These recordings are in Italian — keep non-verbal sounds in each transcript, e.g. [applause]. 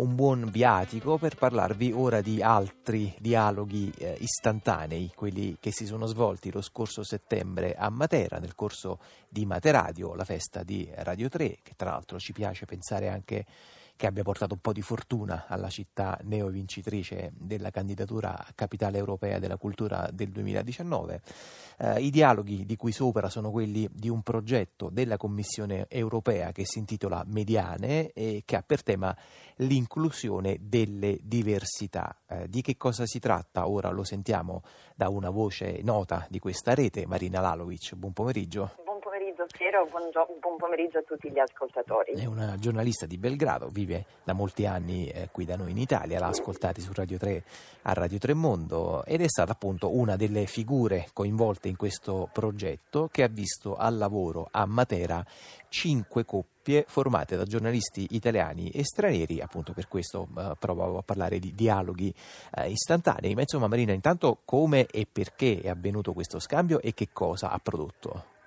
un buon viatico per parlarvi ora di altri dialoghi eh, istantanei, quelli che si sono svolti lo scorso settembre a Matera nel corso di Materadio, la festa di Radio 3, che tra l'altro ci piace pensare anche che abbia portato un po' di fortuna alla città neovincitrice della candidatura a capitale europea della cultura del 2019. Eh, I dialoghi di cui sopra sono quelli di un progetto della Commissione europea che si intitola Mediane e che ha per tema l'inclusione delle diversità. Eh, di che cosa si tratta? Ora lo sentiamo da una voce nota di questa rete, Marina Lalovic. Buon pomeriggio. Piero, buon pomeriggio a tutti gli ascoltatori. È una giornalista di Belgrado, vive da molti anni eh, qui da noi in Italia, l'ha ascoltati su Radio 3 a Radio 3 Mondo ed è stata appunto una delle figure coinvolte in questo progetto che ha visto al lavoro a Matera cinque coppie formate da giornalisti italiani e stranieri, appunto per questo eh, provavo a parlare di dialoghi eh, istantanei. Ma insomma Marina, intanto come e perché è avvenuto questo scambio e che cosa ha prodotto?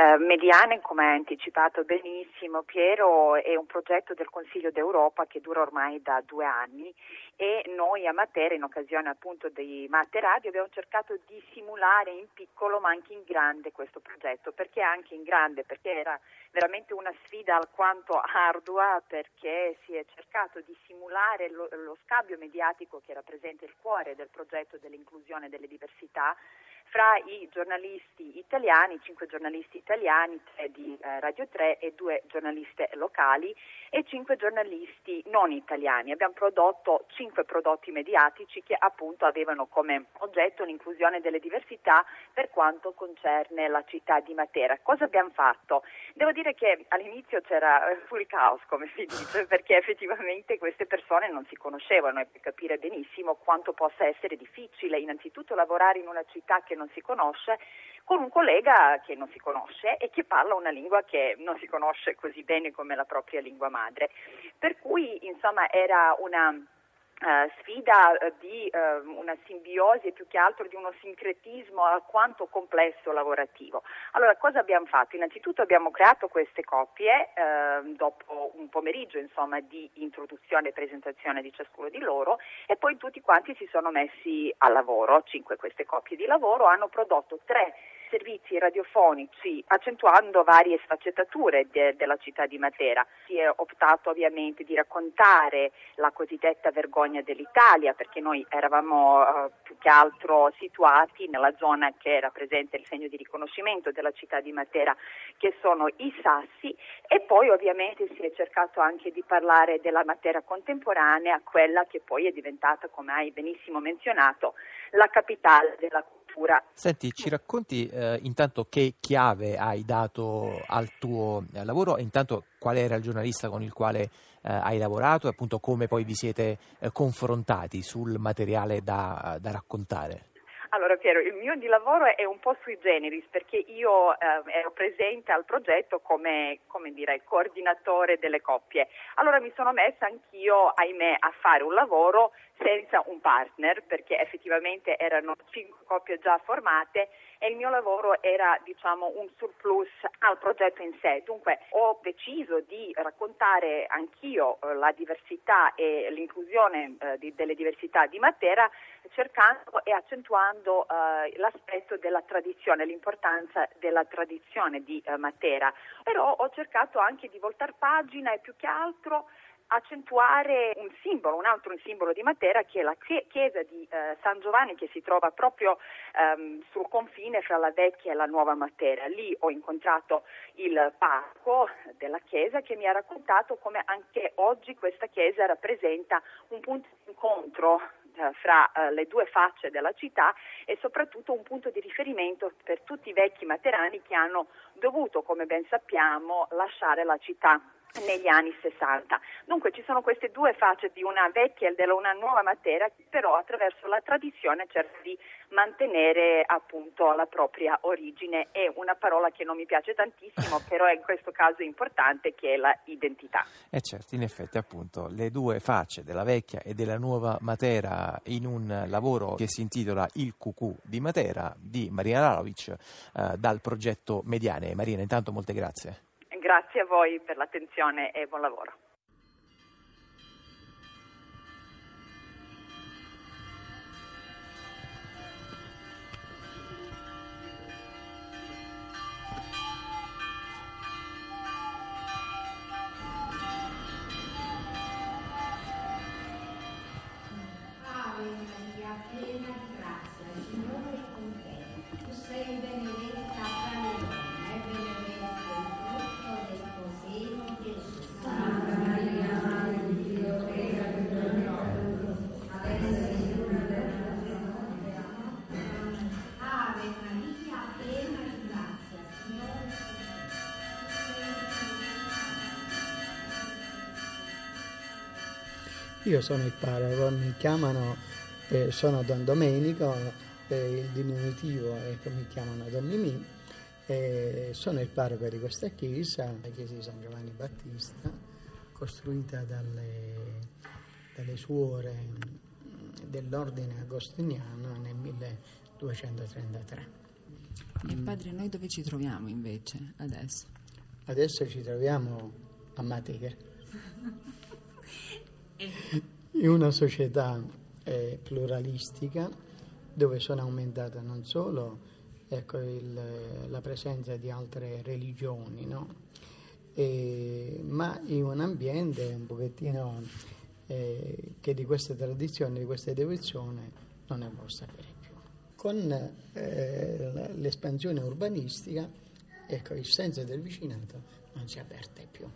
Eh, Mediane, come ha anticipato benissimo Piero, è un progetto del Consiglio d'Europa che dura ormai da due anni e noi a Matera, in occasione appunto dei Matte Radio, abbiamo cercato di simulare in piccolo ma anche in grande questo progetto. Perché anche in grande? Perché era veramente una sfida alquanto ardua perché si è cercato di simulare lo, lo scambio mediatico che rappresenta il cuore del progetto dell'inclusione delle diversità fra i giornalisti italiani, cinque giornalisti italiani, tre di eh, Radio 3 e due giornaliste locali e cinque giornalisti non italiani. Abbiamo prodotto cinque prodotti mediatici che appunto avevano come oggetto l'inclusione delle diversità per quanto concerne la città di Matera. Cosa abbiamo fatto? Devo dire che all'inizio c'era eh, caos, come si dice, [laughs] perché effettivamente queste persone non si conoscevano e per capire benissimo quanto possa essere difficile innanzitutto lavorare in una città che non si conosce con un collega che non si conosce e che parla una lingua che non si conosce così bene come la propria lingua madre. Per cui insomma era una Uh, sfida uh, di uh, una simbiosi e più che altro di uno sincretismo alquanto complesso lavorativo. Allora, cosa abbiamo fatto? Innanzitutto abbiamo creato queste coppie ehm, dopo un pomeriggio insomma, di introduzione e presentazione di ciascuno di loro e poi tutti quanti si sono messi al lavoro, cinque queste coppie di lavoro hanno prodotto tre servizi radiofonici accentuando varie sfaccettature de- della città di Matera. Si è optato ovviamente di raccontare la cosiddetta vergogna dell'Italia perché noi eravamo uh, più che altro situati nella zona che rappresenta il segno di riconoscimento della città di Matera che sono i Sassi e poi ovviamente si è cercato anche di parlare della Matera contemporanea, quella che poi è diventata, come hai benissimo menzionato, la capitale della cultura cultura. Senti, ci racconti eh, intanto che chiave hai dato al tuo eh, lavoro e intanto qual era il giornalista con il quale eh, hai lavorato e appunto come poi vi siete eh, confrontati sul materiale da, da raccontare? Allora Piero, il mio di lavoro è un po' sui generis perché io eh, ero presente al progetto come, come dire, coordinatore delle coppie. Allora mi sono messa anch'io, ahimè, a fare un lavoro senza un partner perché effettivamente erano cinque coppie già formate e il mio lavoro era diciamo un surplus al progetto in sé. Dunque ho deciso di raccontare anch'io eh, la diversità e l'inclusione eh, di, delle diversità di Matera cercando e accentuando eh, l'aspetto della tradizione, l'importanza della tradizione di eh, Matera. Però ho cercato anche di voltar pagina e più che altro accentuare un simbolo, un altro simbolo di Matera che è la chiesa di eh, San Giovanni che si trova proprio ehm, sul confine fra la vecchia e la nuova Matera. Lì ho incontrato il parco della chiesa che mi ha raccontato come anche oggi questa chiesa rappresenta un punto di incontro eh, fra eh, le due facce della città e soprattutto un punto di riferimento per tutti i vecchi materani che hanno dovuto, come ben sappiamo, lasciare la città negli anni 60. Dunque ci sono queste due facce di una vecchia e di una nuova Matera che però attraverso la tradizione cerca di mantenere appunto la propria origine. È una parola che non mi piace tantissimo, [laughs] però è in questo caso importante che è la identità. E eh certo, in effetti appunto le due facce della vecchia e della nuova Matera in un lavoro che si intitola Il cucù di Matera di Marina Lalovic eh, dal progetto Mediane. Marina, intanto molte grazie. Grazie a voi per l'attenzione e buon lavoro. Io sono il parroco, mi chiamano, eh, sono Don Domenico, eh, il diminutivo è che mi chiamano Don Mimì. Eh, sono il parroco di questa chiesa, la chiesa di San Giovanni Battista, costruita dalle, dalle suore dell'ordine agostiniano nel 1233. E padre, noi dove ci troviamo invece adesso? Adesso ci troviamo a Matera, [laughs] in una società eh, pluralistica dove sono aumentate non solo ecco, il, la presenza di altre religioni, no? e, ma in un ambiente un pochettino eh, che di queste tradizioni, di queste devozioni non ne può sapere più. Con eh, l'espansione urbanistica, ecco, il senso del vicinato non si avverte più.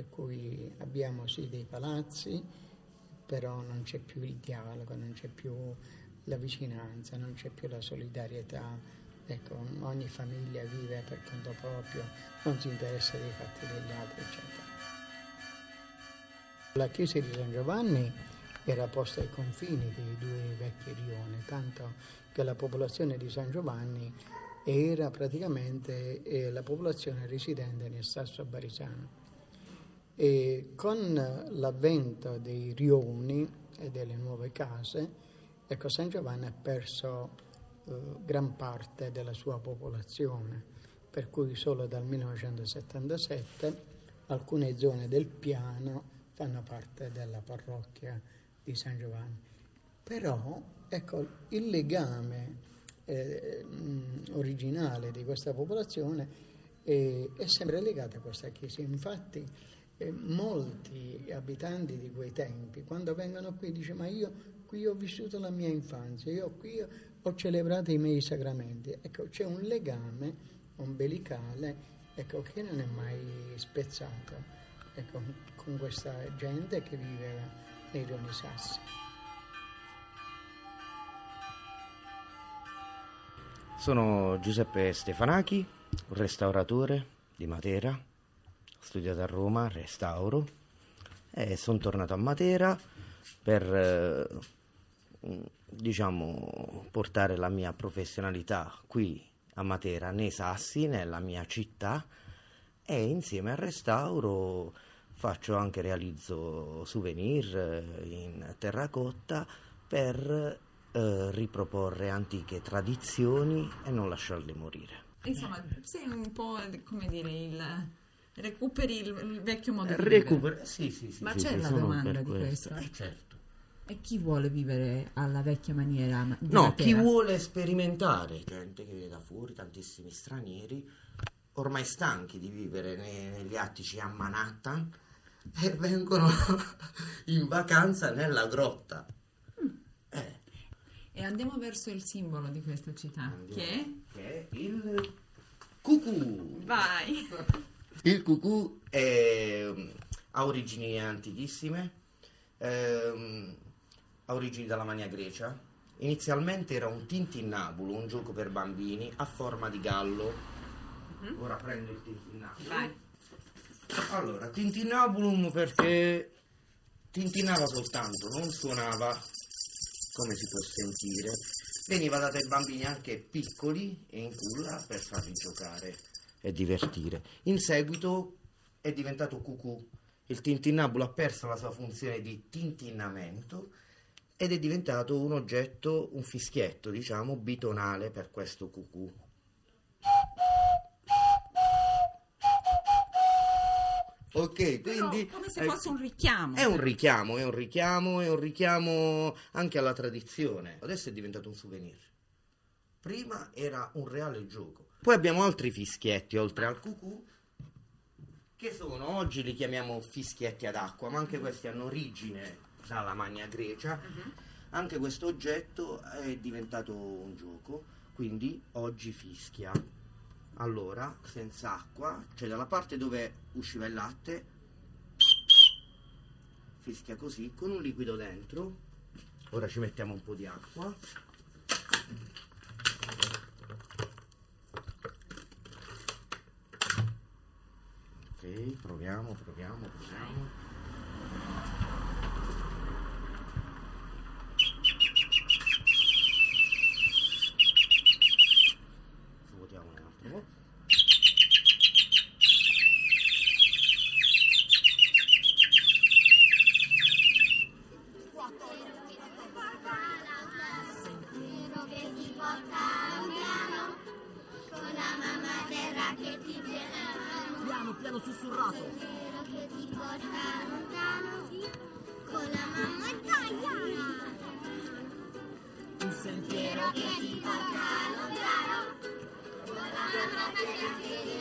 Per cui abbiamo sì dei palazzi, però non c'è più il dialogo, non c'è più la vicinanza, non c'è più la solidarietà. Ecco, ogni famiglia vive per conto proprio, non si interessa dei fatti degli altri, eccetera. La chiesa di San Giovanni era posta ai confini dei due vecchi rioni, tanto che la popolazione di San Giovanni era praticamente eh, la popolazione residente nel Sasso Barisano. E con l'avvento dei rioni e delle nuove case, ecco, San Giovanni ha perso eh, gran parte della sua popolazione, per cui solo dal 1977 alcune zone del piano fanno parte della parrocchia di San Giovanni. Però ecco, il legame eh, originale di questa popolazione è, è, sempre legato a questa chiesa. Infatti molti abitanti di quei tempi, quando vengono qui, dicono ma io qui ho vissuto la mia infanzia, io qui ho celebrato i miei sacramenti. Ecco, c'è un legame ombelicale ecco, che non è mai spezzato ecco, con questa gente che viveva nei Rioni Sassi. Sono Giuseppe Stefanachi, un restauratore di Matera, ho studiato a Roma, restauro, e sono tornato a Matera per eh, diciamo, portare la mia professionalità qui a Matera, nei Sassi, nella mia città, e insieme al restauro faccio anche realizzo souvenir eh, in terracotta per eh, riproporre antiche tradizioni e non lasciarle morire. Insomma, sei un po' come dire il recuperi il, il vecchio modo di Recupera, vivere. sì, sì, sì. Ma sì, c'è la domanda di questo? Eh, certo. E chi vuole vivere alla vecchia maniera? No, chi vuole sperimentare, gente che viene da fuori, tantissimi stranieri, ormai stanchi di vivere ne- negli attici a Manhattan e vengono [laughs] in vacanza nella grotta. Eh, E andiamo verso il simbolo di questa città, che è? Che è il cucù. Vai! [laughs] Il cucù è- ha origini antichissime, ehm, ha origini dalla Magna Grecia. Inizialmente era un tintinnabulo, un gioco per bambini a forma di gallo. Ora prendo il tintinnabulo. Vai. Allora, tintinnabulum perché tintinava soltanto, non suonava come si può sentire. Veniva dato ai bambini anche piccoli e in culla per farli giocare e divertire. In seguito è diventato cucù. Il tintinnabulo ha perso la sua funzione di tintinnamento ed è diventato un oggetto, un fischietto, diciamo, bitonale per questo cucù. Ok, Però quindi come se eh, fosse un richiamo. è un richiamo, è un richiamo, è un richiamo anche alla tradizione. Adesso è diventato un souvenir. Prima era un reale gioco. Poi abbiamo altri fischietti oltre al cucù che sono, oggi li chiamiamo fischietti ad acqua, ma anche questi hanno origine dalla Magna Grecia. Anche questo oggetto è diventato un gioco, quindi oggi fischia. Allora, senza acqua, cioè dalla parte dove usciva il latte, fischia così, con un liquido dentro. Ora ci mettiamo un po' di acqua. ok proviamo proviamo proviamo. Vuotiamo un altro Con la mamma terra che ti genera piano sussurrato. Sentiero che ti porta lontano con la mamma Diana. Un sentiero Che ti porta lontano con la mamma che